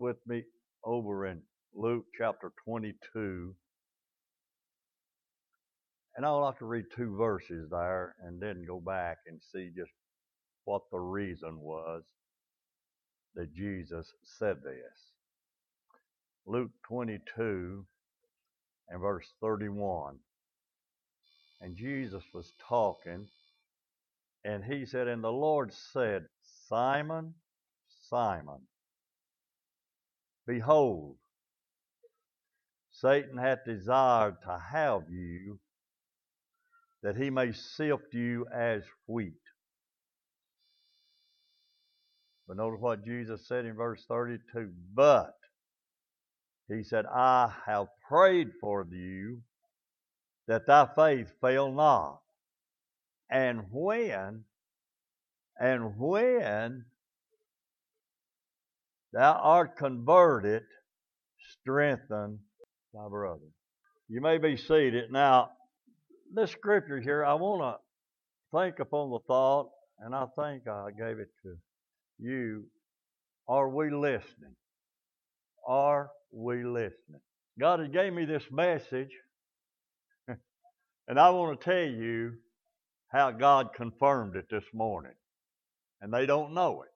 with me over in Luke chapter 22. And I would like to read two verses there and then go back and see just what the reason was that Jesus said this. Luke 22 and verse 31. And Jesus was talking, and he said, And the Lord said, Simon, Simon, behold, Satan hath desired to have you, that he may sift you as wheat. But notice what Jesus said in verse 32 But, he said, I have prayed for you that thy faith fail not. And when, and when thou art converted, strengthen thy brother. You may be seated. Now, this scripture here, I want to think upon the thought, and I think I gave it to you. Are we listening? Are we listening? God has gave me this message and I want to tell you how God confirmed it this morning. And they don't know it.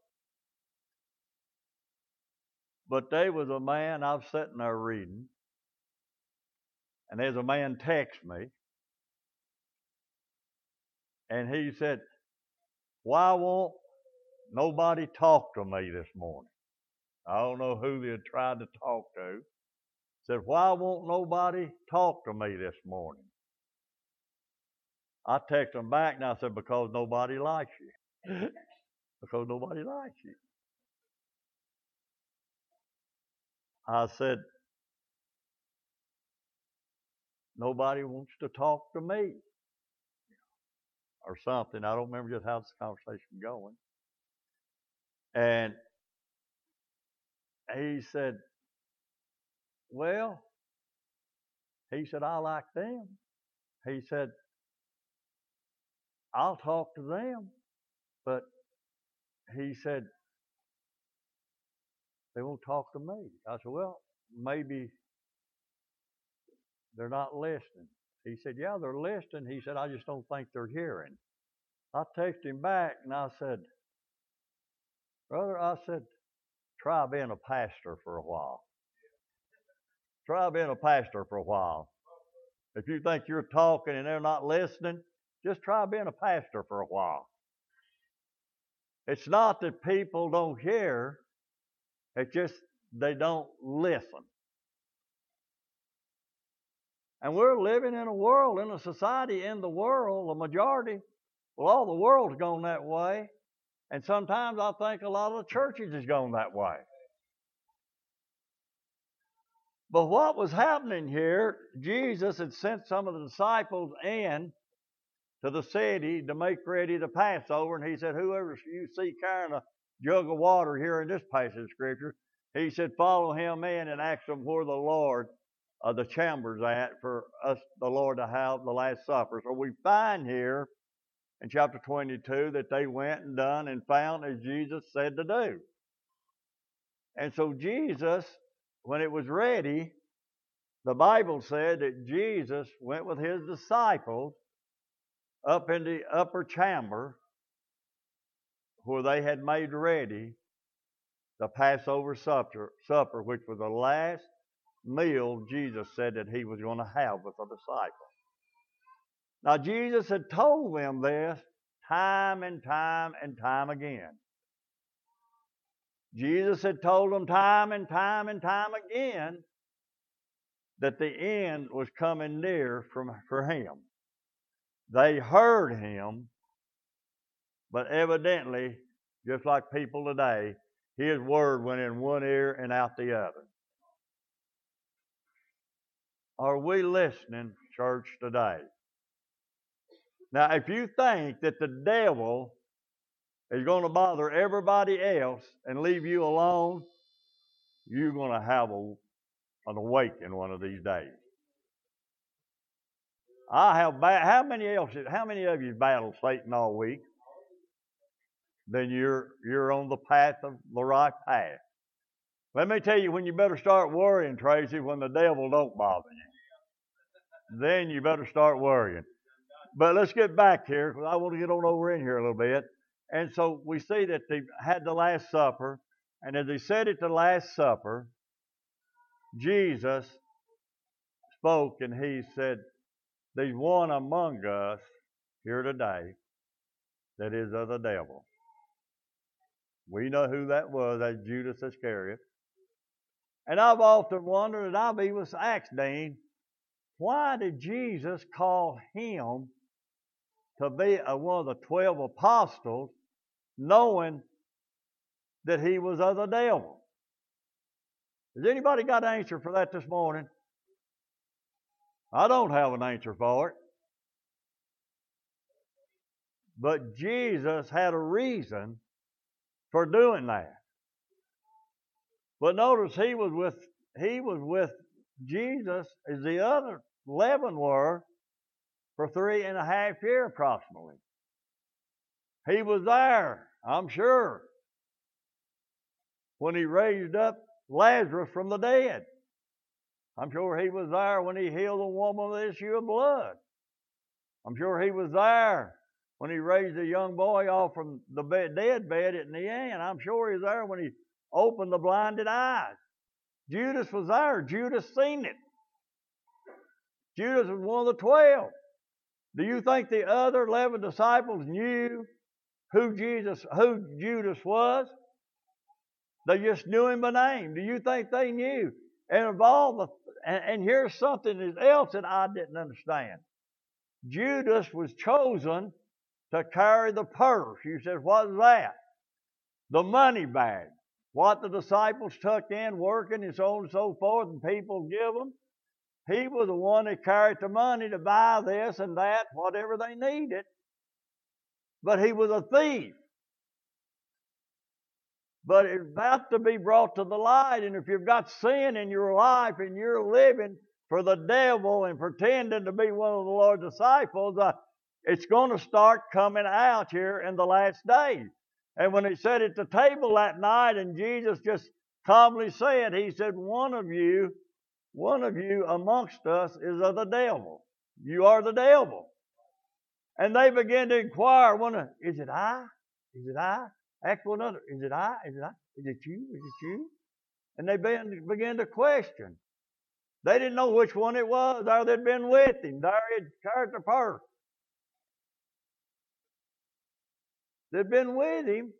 But there was a man, I was sitting there reading, and there's a man text me, and he said, Why won't nobody talk to me this morning? I don't know who they tried to talk to. Said, Why won't nobody talk to me this morning? I texted him back and I said, because nobody likes you. because nobody likes you. I said, nobody wants to talk to me. Or something. I don't remember just how this conversation was going. And he said, Well, he said, I like them. He said, I'll talk to them. But he said, they won't talk to me. I said, well, maybe they're not listening. He said, yeah, they're listening. He said, I just don't think they're hearing. I texted him back and I said, brother, I said, try being a pastor for a while. Try being a pastor for a while. If you think you're talking and they're not listening, just try being a pastor for a while. It's not that people don't hear, it's just they don't listen. And we're living in a world, in a society, in the world, the majority, well, all the world's gone that way. And sometimes I think a lot of the churches has gone that way. But what was happening here, Jesus had sent some of the disciples in to the city to make ready the Passover. And he said, Whoever you see carrying a jug of water here in this passage of Scripture, he said, Follow him in and ask him where the Lord, uh, the chambers at for us, the Lord, to have the Last Supper. So we find here in chapter 22 that they went and done and found as Jesus said to do. And so Jesus, when it was ready, the Bible said that Jesus went with his disciples up in the upper chamber where they had made ready the Passover supper, supper, which was the last meal Jesus said that he was going to have with the disciples. Now, Jesus had told them this time and time and time again. Jesus had told them time and time and time again that the end was coming near from, for him. They heard him, but evidently, just like people today, his word went in one ear and out the other. Are we listening, church, today? Now, if you think that the devil is going to bother everybody else and leave you alone, you're going to have a, an awakening one of these days. I have ba- how many else? How many of you battled Satan all week? Then you're you're on the path of the right path. Let me tell you when you better start worrying, Tracy, when the devil don't bother you. Then you better start worrying. But let's get back here because I want to get on over in here a little bit. And so we see that they had the Last Supper, and as they said at the Last Supper, Jesus spoke and he said, There's one among us here today that is of the devil. We know who that was, that's Judas Iscariot. And I've often wondered, and I've even asked Dean, why did Jesus call him to be a, one of the twelve apostles, knowing that he was of the devil? Has anybody got an answer for that this morning? I don't have an answer for it. But Jesus had a reason for doing that. But notice he was with he was with Jesus as the other eleven were for three and a half years approximately. He was there, I'm sure, when he raised up Lazarus from the dead. I'm sure he was there when he healed the woman with the issue of blood. I'm sure he was there when he raised a young boy off from the bed, dead bed at the end. I'm sure he was there when he opened the blinded eyes. Judas was there. Judas seen it. Judas was one of the twelve. Do you think the other eleven disciples knew who Jesus, who Judas was? They just knew him by name. Do you think they knew? And of all the, and, and here's something else that I didn't understand. Judas was chosen to carry the purse. You said, what is that? The money bag. What the disciples took in working and so on and so forth, and people give them. He was the one that carried the money to buy this and that, whatever they needed. But he was a thief. But it's about to be brought to the light, and if you've got sin in your life and you're living for the devil and pretending to be one of the Lord's disciples, uh, it's going to start coming out here in the last days. And when he sat at the table that night and Jesus just calmly said, He said, One of you, one of you amongst us is of the devil. You are the devil. And they began to inquire, one, of, is it I? Is it I? Ask one another, is it I? Is it I? Is it you? Is it you? And they began, to question. They didn't know which one it was, or they'd been with him. There he'd carried the. They'd been with him,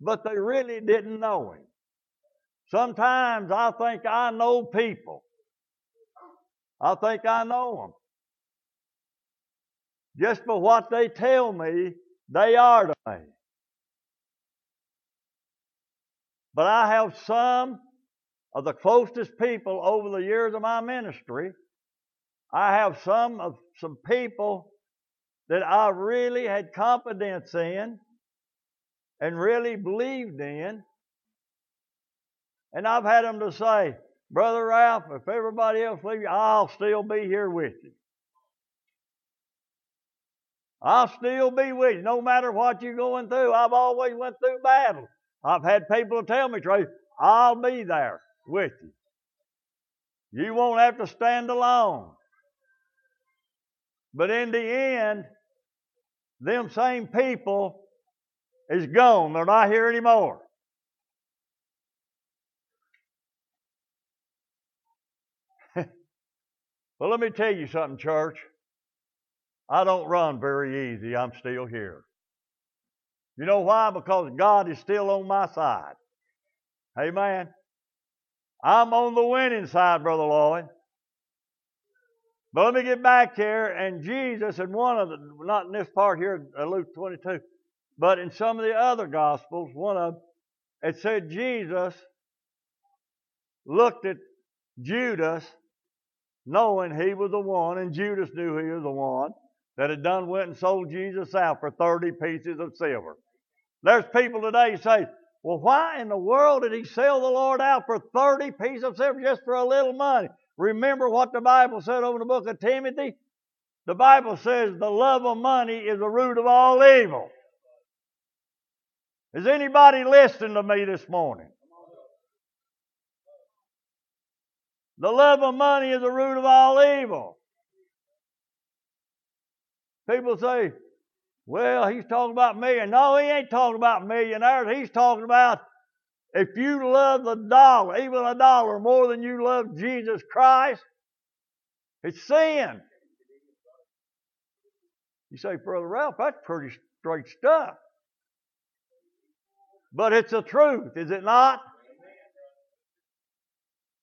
but they really didn't know him. Sometimes I think I know people. I think I know them. Just for what they tell me, they are to me. But I have some of the closest people over the years of my ministry. I have some of some people that I really had confidence in and really believed in. And I've had them to say, Brother Ralph, if everybody else leaves you, I'll still be here with you. I'll still be with you, no matter what you're going through. I've always went through battle. I've had people tell me, Trey, I'll be there with you. You won't have to stand alone. But in the end, them same people is gone. They're not here anymore. well, let me tell you something, church. I don't run very easy. I'm still here. You know why? Because God is still on my side. Amen. I'm on the winning side, Brother Lloyd. But let me get back here, and Jesus, in one of the, not in this part here, uh, Luke 22, but in some of the other Gospels, one of it said Jesus looked at Judas knowing he was the one, and Judas knew he was the one that had done went and sold Jesus out for 30 pieces of silver. There's people today say, well, why in the world did he sell the Lord out for 30 pieces of silver just for a little money? Remember what the Bible said over the book of Timothy? The Bible says the love of money is the root of all evil. Is anybody listening to me this morning? The love of money is the root of all evil. People say, well, he's talking about million. No, he ain't talking about millionaires. He's talking about if you love the dollar, even a dollar, more than you love Jesus Christ, it's sin. You say, Brother Ralph, that's pretty straight stuff. But it's the truth, is it not?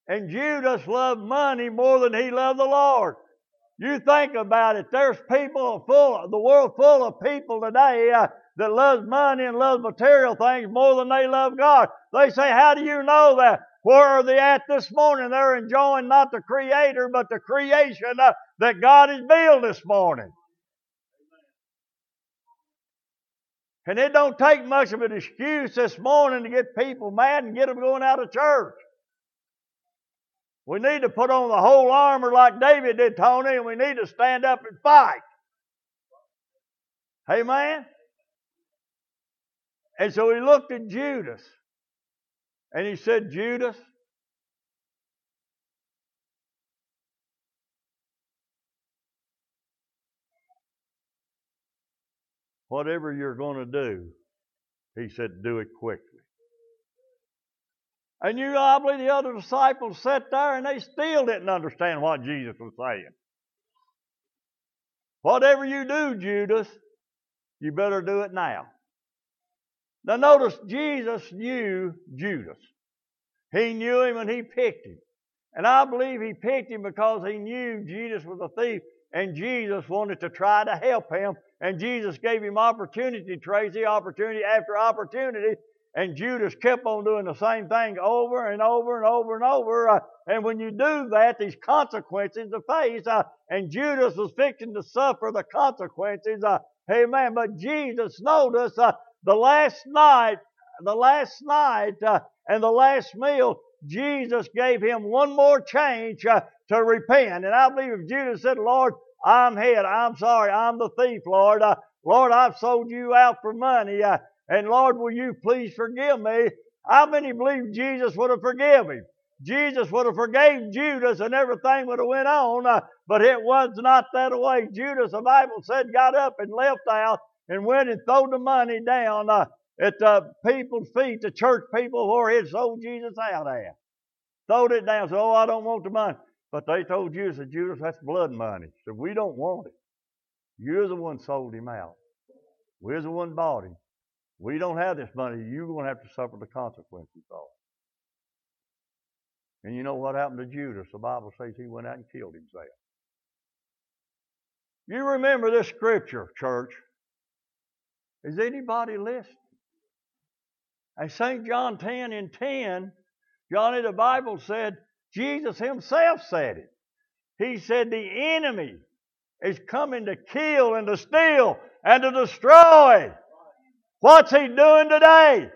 And Judas loved money more than he loved the Lord. You think about it. There's people full, the world full of people today uh, that loves money and loves material things more than they love God. They say, "How do you know that?" Where are they at this morning? They're enjoying not the Creator, but the creation uh, that God has built this morning. And it don't take much of an excuse this morning to get people mad and get them going out of church. We need to put on the whole armor like David did, Tony, and we need to stand up and fight. Amen? And so he looked at Judas and he said, Judas, whatever you're going to do, he said, do it quickly. And you believe the other disciples sat there and they still didn't understand what Jesus was saying. Whatever you do, Judas, you better do it now. Now notice Jesus knew Judas. He knew him and he picked him. And I believe he picked him because he knew Jesus was a thief and Jesus wanted to try to help him. And Jesus gave him opportunity, Tracy, opportunity after opportunity and Judas kept on doing the same thing over and over and over and over. Uh, and when you do that, these consequences to face. Uh, and Judas was fixing to suffer the consequences. Uh, amen. But Jesus noticed uh, the last night, the last night, uh, and the last meal, Jesus gave him one more change uh, to repent. And I believe if Judas said, Lord, I'm head. I'm sorry. I'm the thief, Lord. Lord, I've sold you out for money. And Lord, will you please forgive me? How many believe Jesus would have forgiven him? Jesus would have forgave Judas and everything would have went on, uh, but it was not that way. Judas, the Bible said, got up and left out and went and threw the money down uh, at the people's feet, the church people where he sold Jesus out at. Throwed it down, said, oh, I don't want the money. But they told Judas, Judas, that's blood money. So we don't want it. You're the one sold him out. We're the one bought him. We don't have this money. You're going to have to suffer the consequences of it. And you know what happened to Judas? The Bible says he went out and killed himself. You remember this scripture, church. Is anybody listening? And St. John 10 and 10, Johnny, the Bible said, Jesus himself said it. He said, The enemy is coming to kill and to steal and to destroy. What's he doing today?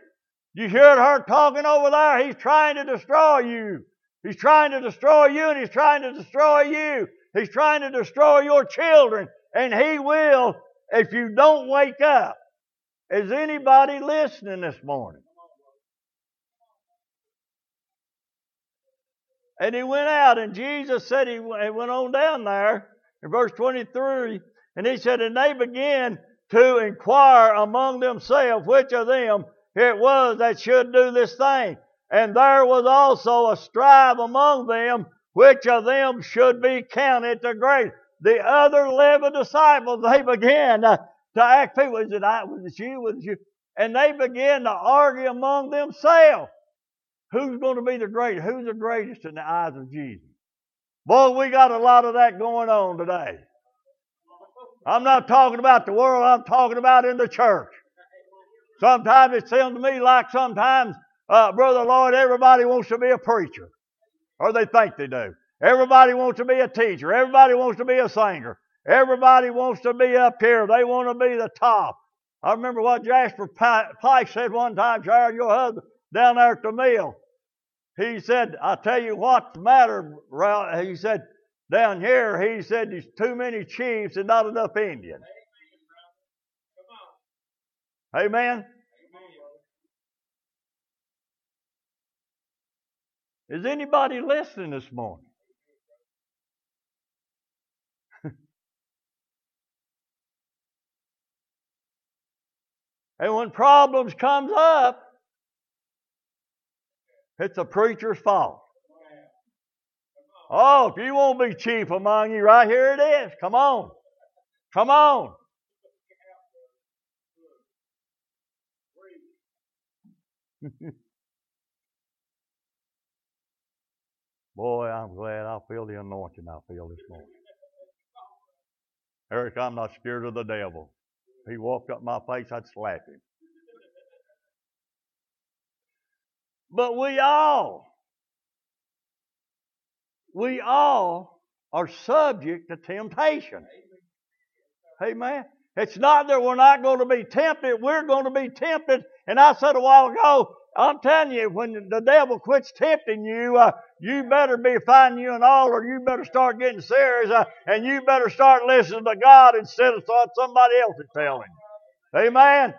You heard her talking over there. He's trying to destroy you. He's trying to destroy you and he's trying to destroy you. He's trying to destroy your children. And he will if you don't wake up. Is anybody listening this morning? And he went out, and Jesus said he went on down there in verse 23, and he said, and they began to inquire among themselves which of them it was that should do this thing. And there was also a strife among them which of them should be counted the great. The other eleven disciples, they began to, act, was it I, was it you, was it you? And they began to argue among themselves. Who's going to be the greatest? Who's the greatest in the eyes of Jesus? Boy, we got a lot of that going on today. I'm not talking about the world, I'm talking about in the church. Sometimes it seems to me like sometimes, uh, Brother Lloyd, everybody wants to be a preacher. Or they think they do. Everybody wants to be a teacher. Everybody wants to be a singer. Everybody wants to be up here. They want to be the top. I remember what Jasper Pike said one time, Jared, your husband, down there at the mill. He said, I tell you what's the matter, Ralph. He said, down here, he said, there's too many chiefs and not enough Indians. Amen. Amen. Is anybody listening this morning? and when problems comes up, it's a preacher's fault. Oh, if you won't be chief among you, right here it is. Come on. Come on. Boy, I'm glad I feel the anointing I feel this morning. Eric, I'm not scared of the devil. If he walked up my face, I'd slap him. But we all, we all are subject to temptation. Amen. It's not that we're not going to be tempted, we're going to be tempted. And I said a while ago, I'm telling you, when the devil quits tempting you, uh, you better be finding you an altar. You better start getting serious, uh, and you better start listening to God instead of what somebody else is telling. Amen.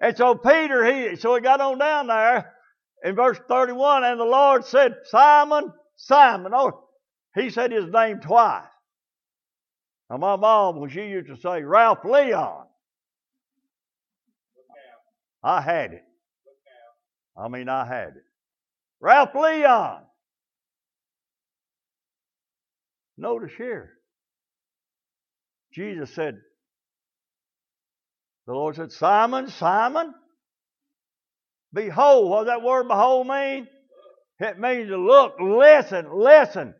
And so Peter, he so he got on down there in verse 31, and the Lord said, Simon, Simon. Oh, he said his name twice. Now my mom, when she used to say Ralph Leon, I had it. I mean, I had it. Ralph Leon. Notice here. Jesus said, the Lord said, Simon, Simon, behold. What does that word behold mean? It means to look, listen, listen,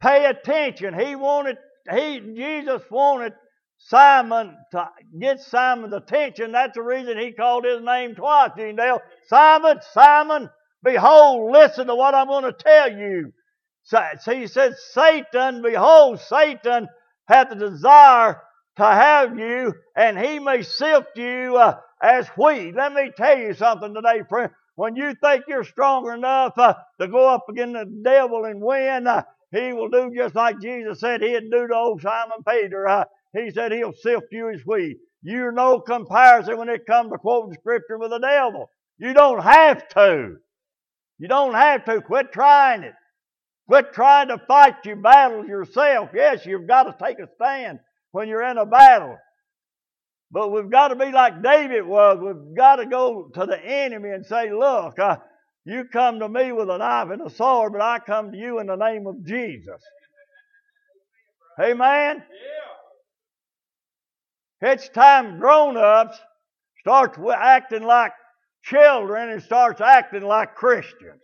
pay attention. He wanted, he, Jesus wanted Simon to get Simon's attention. That's the reason he called his name twice, Dale. Simon, Simon, behold, listen to what I'm going to tell you. So, he said, Satan, behold, Satan hath the desire to have you, and he may sift you uh, as wheat. Let me tell you something today, friend. When you think you're strong enough uh, to go up against the devil and win, uh, he will do just like Jesus said he'd do to old Simon Peter. Uh, he said he'll sift you as wheat. You're no comparison when it comes to quoting scripture with the devil. You don't have to. You don't have to. Quit trying it. Quit trying to fight your battles yourself. Yes, you've got to take a stand when you're in a battle. But we've got to be like David was. We've got to go to the enemy and say, Look, uh, you come to me with a knife and a sword, but I come to you in the name of Jesus. Amen? It's time grown ups starts acting like children and starts acting like Christians.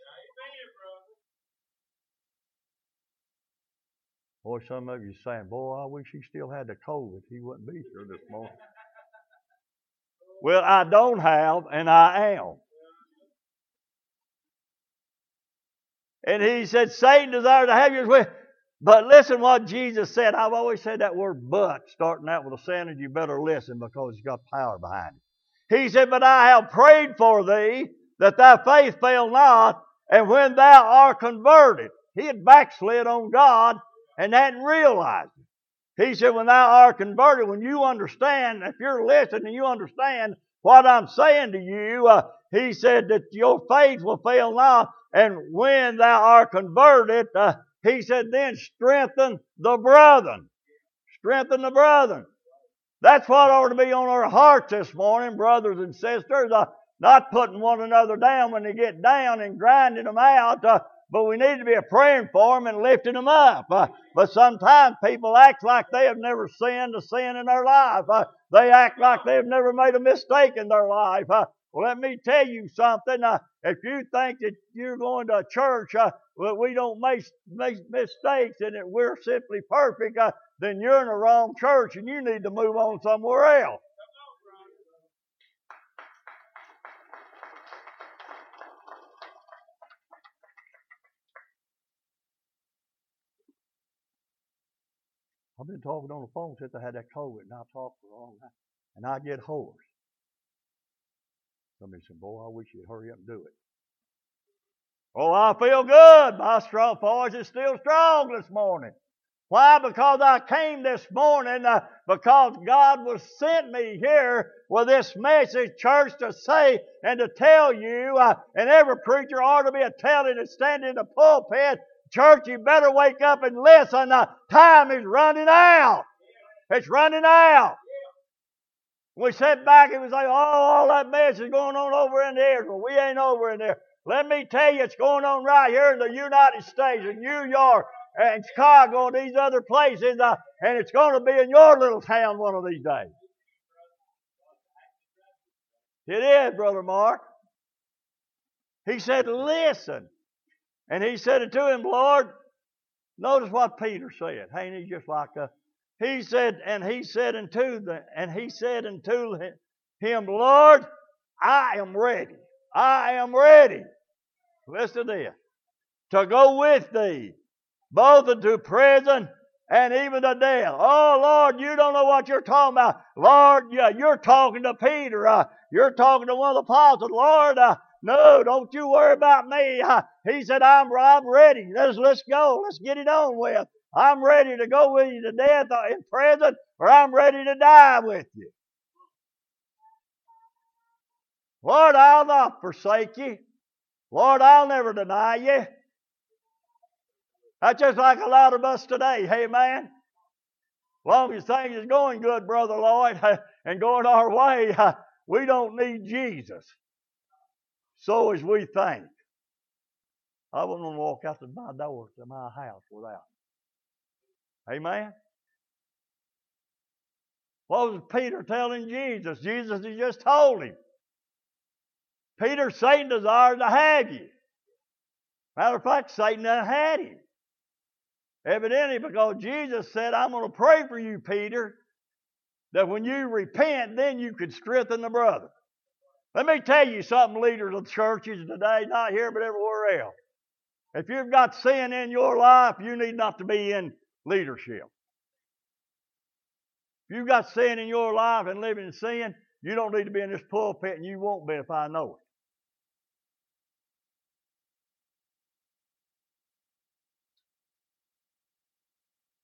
Boy, some of you saying, Boy, I wish he still had the COVID. He wouldn't be here this morning. Well, I don't have, and I am. And he said, Satan desires to have you with. But listen what Jesus said. I've always said that word but, starting out with a sentence, you better listen because it's got power behind it. He said, But I have prayed for thee that thy faith fail not, and when thou art converted. He had backslid on God and hadn't realized it. He said, When thou art converted, when you understand, if you're listening and you understand what I'm saying to you, uh, he said that your faith will fail not, and when thou art converted, uh, he said, then strengthen the brethren. Strengthen the brethren. That's what ought to be on our hearts this morning, brothers and sisters. Uh, not putting one another down when they get down and grinding them out, uh, but we need to be praying for them and lifting them up. Uh, but sometimes people act like they have never sinned a sin in their life. Uh, they act like they've never made a mistake in their life. Uh, well, let me tell you something. Uh, if you think that you're going to a church uh, where we don't make, make mistakes and that we're simply perfect, uh, then you're in the wrong church and you need to move on somewhere else. I've been talking on the phone since I had that COVID, and I talk for a long time, and I get hoarse. Somebody said, Boy, I wish you'd hurry up and do it. Oh, I feel good. My strong voice is still strong this morning. Why? Because I came this morning uh, because God was sent me here with this message, church, to say and to tell you, uh, and every preacher ought to be a telling and standing in the pulpit, church, you better wake up and listen. Uh, time is running out. It's running out. we sit back and we say, oh, all that mess is going on over in Israel. We ain't over in there. Let me tell you, it's going on right here in the United States, in New York, and Chicago, and these other places, uh, and it's going to be in your little town one of these days. It is, Brother Mark. He said, Listen. And he said it to him, Lord, notice what Peter said. Ain't he just like a He said, and he said unto the, and he said unto him, Lord, I am ready. I am ready. Listen to this. To go with thee, both into prison and even to death. Oh Lord, you don't know what you're talking about. Lord, yeah, you're talking to Peter. Uh, you're talking to one of the apostles. Lord, uh, no, don't you worry about me. Uh, he said, I'm, I'm ready. Let's, let's go. Let's get it on with. I'm ready to go with you to death in prison, or I'm ready to die with you. Lord, I'll not forsake you. Lord, I'll never deny you. That's just like a lot of us today. Hey, man. Long as things is going good, Brother Lloyd, and going our way, we don't need Jesus. So as we think. I wouldn't want to walk out of my door to my house without. Amen. What was Peter telling Jesus? Jesus had just told him. Peter, Satan desired to have you. Matter of fact, Satan had him. Evidently, because Jesus said, I'm going to pray for you, Peter, that when you repent, then you could strengthen the brother. Let me tell you something, leaders of churches today, not here but everywhere else. If you've got sin in your life, you need not to be in leadership. If you've got sin in your life and living in sin, you don't need to be in this pulpit, and you won't be if I know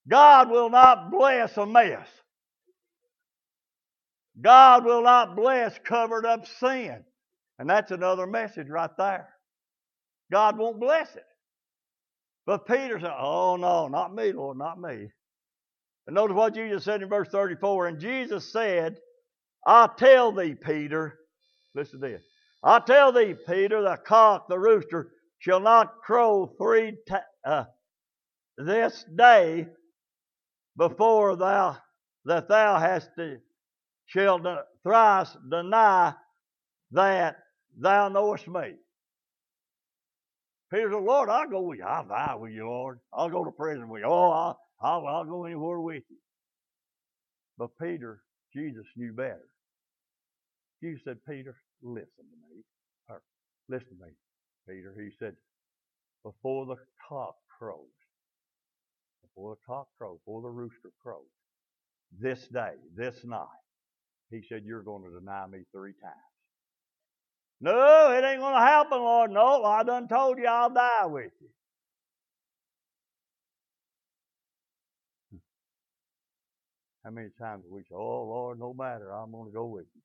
it. God will not bless a mess. God will not bless covered up sin. And that's another message right there. God won't bless it. But Peter said, Oh, no, not me, Lord, not me. And notice what Jesus said in verse 34. And Jesus said, I tell thee, Peter, listen to this. I tell thee, Peter, the cock, the rooster, shall not crow three ta- uh, this day before thou that thou hast shall thrice deny that thou knowest me. Peter said, Lord, I'll go with you. I'll die with you, Lord. I'll go to prison with you. Oh, I'll, I'll, I'll go anywhere with you. But Peter, Jesus knew better. Jesus said, Peter, listen to me. Or, listen to me, Peter. He said, before the cock crows, before the cock crows, before the rooster crows, this day, this night, he said, You're going to deny me three times. No, it ain't going to happen, Lord. No, I done told you I'll die with you. Hmm. How many times we say, Oh, Lord, no matter, I'm going to go with you.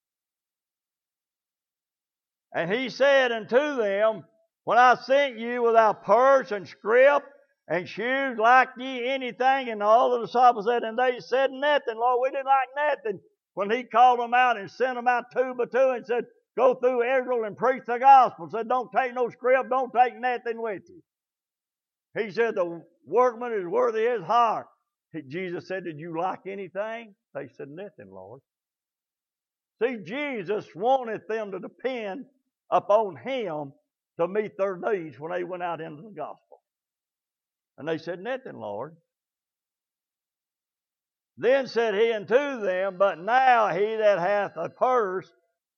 And he said unto them, When I sent you without purse and scrip and shoes, like ye anything? And all the disciples said, And they said nothing, Lord, we didn't like nothing. When he called them out and sent them out two by two and said, Go through Israel and preach the gospel. Said, Don't take no scrip, don't take nothing with you. He said, The workman is worthy of his hire. Jesus said, Did you like anything? They said, Nothing, Lord. See, Jesus wanted them to depend upon Him to meet their needs when they went out into the gospel. And they said, Nothing, Lord. Then said he unto them, But now he that hath a purse,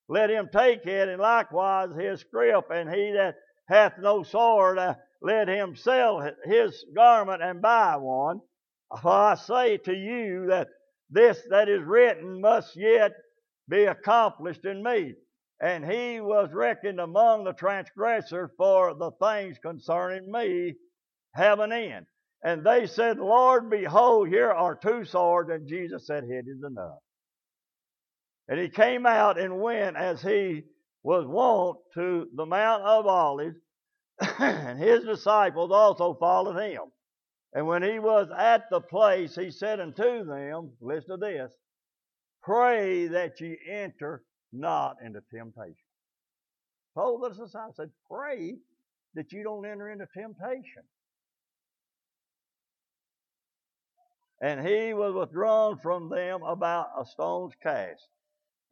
let him take it, and likewise his scrip, and he that hath no sword, uh, let him sell his garment and buy one. For I say to you that this that is written must yet be accomplished in me. And he was reckoned among the transgressors, for the things concerning me have an end. And they said, Lord, behold, here are two swords. And Jesus said, It is enough. And he came out and went as he was wont to the Mount of Olives, and his disciples also followed him. And when he was at the place, he said unto them, listen to this, pray that ye enter not into temptation. Told the disciples, said, pray that you don't enter into temptation. And he was withdrawn from them about a stone's cast,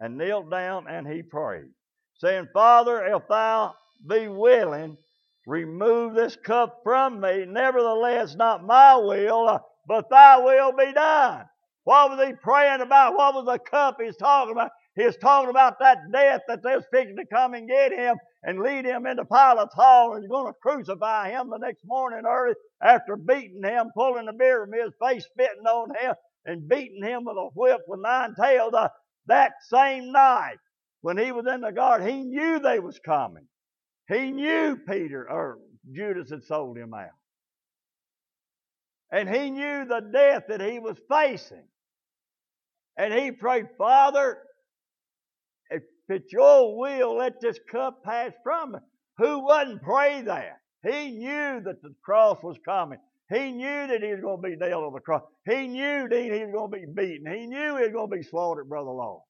and knelt down and he prayed, saying, Father, if thou be willing, remove this cup from me. Nevertheless, not my will, but thy will be done. What was he praying about? What was the cup he's talking about? He's talking about that death that they're fixing to come and get him and lead him into Pilate's hall and going to crucify him the next morning early after beating him, pulling the beard from his face, spitting on him, and beating him with a whip with nine tails. Uh, that same night, when he was in the garden, he knew they was coming. He knew Peter or Judas had sold him out. And he knew the death that he was facing. And he prayed, Father, if it's your will, let this cup pass from me. Who wouldn't pray that? He knew that the cross was coming. He knew that he was going to be nailed on the cross. He knew that he was going to be beaten. He knew he was going to be slaughtered, Brother Lord.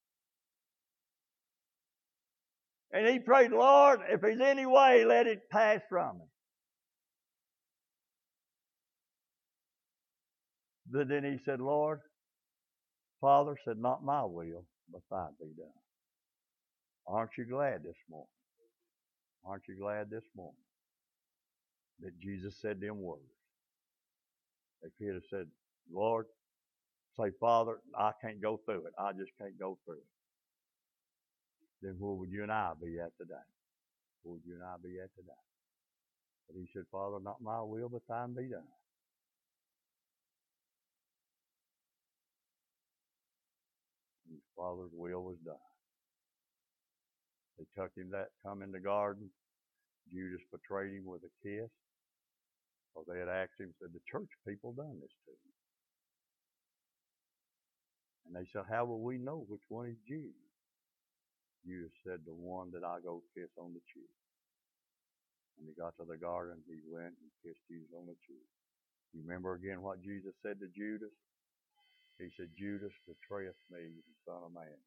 And he prayed, Lord, if there's any way, let it pass from me. But then he said, Lord, Father said, Not my will, but thine be done. Aren't you glad this morning? Aren't you glad this morning that Jesus said them words? If he'd have said, Lord, say, Father, I can't go through it. I just can't go through it. Then where would you and I be at today? Where would you and I be at today? But he said, Father, not my will, but thine be done. His father's will was done. They took him that come in the garden. Judas betrayed him with a kiss. Or they had asked him, said, the church people done this to him. And they said, how will we know which one is Judas? Judas said, the one that I go kiss on the cheek. When he got to the garden, he went and kissed Jesus on the cheek. You remember again what Jesus said to Judas? He said, Judas betrayeth me, the Son of Man,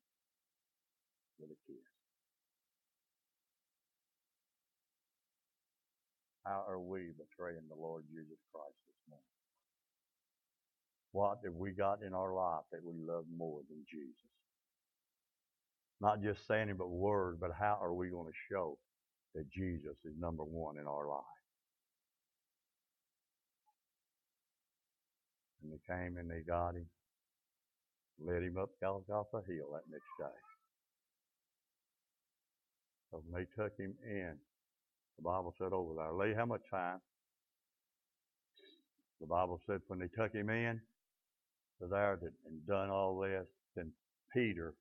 with a kiss. How are we betraying the Lord Jesus Christ this morning? What have we got in our life that we love more than Jesus? Not just saying it, but words, but how are we going to show that Jesus is number one in our life? And they came and they got him led him up Golgotha Hill that next day. So when they took him in, the Bible said oh, over there, lay how much time? The Bible said when they took him in to there and done all this, then Peter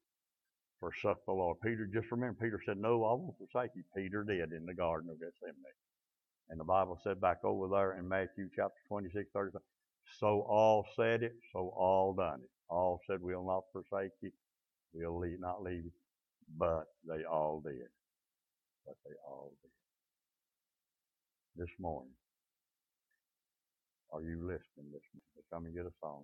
forsook the Lord. Peter, just remember, Peter said, No, I won't forsake you. Peter did in the Garden of Gethsemane. And the Bible said back over there in Matthew chapter 26, 35, so all said it, so all done it. All said, We'll not forsake you. We'll leave, not leave you. But they all did. But they all did. This morning, are you listening this morning? Come and get a song.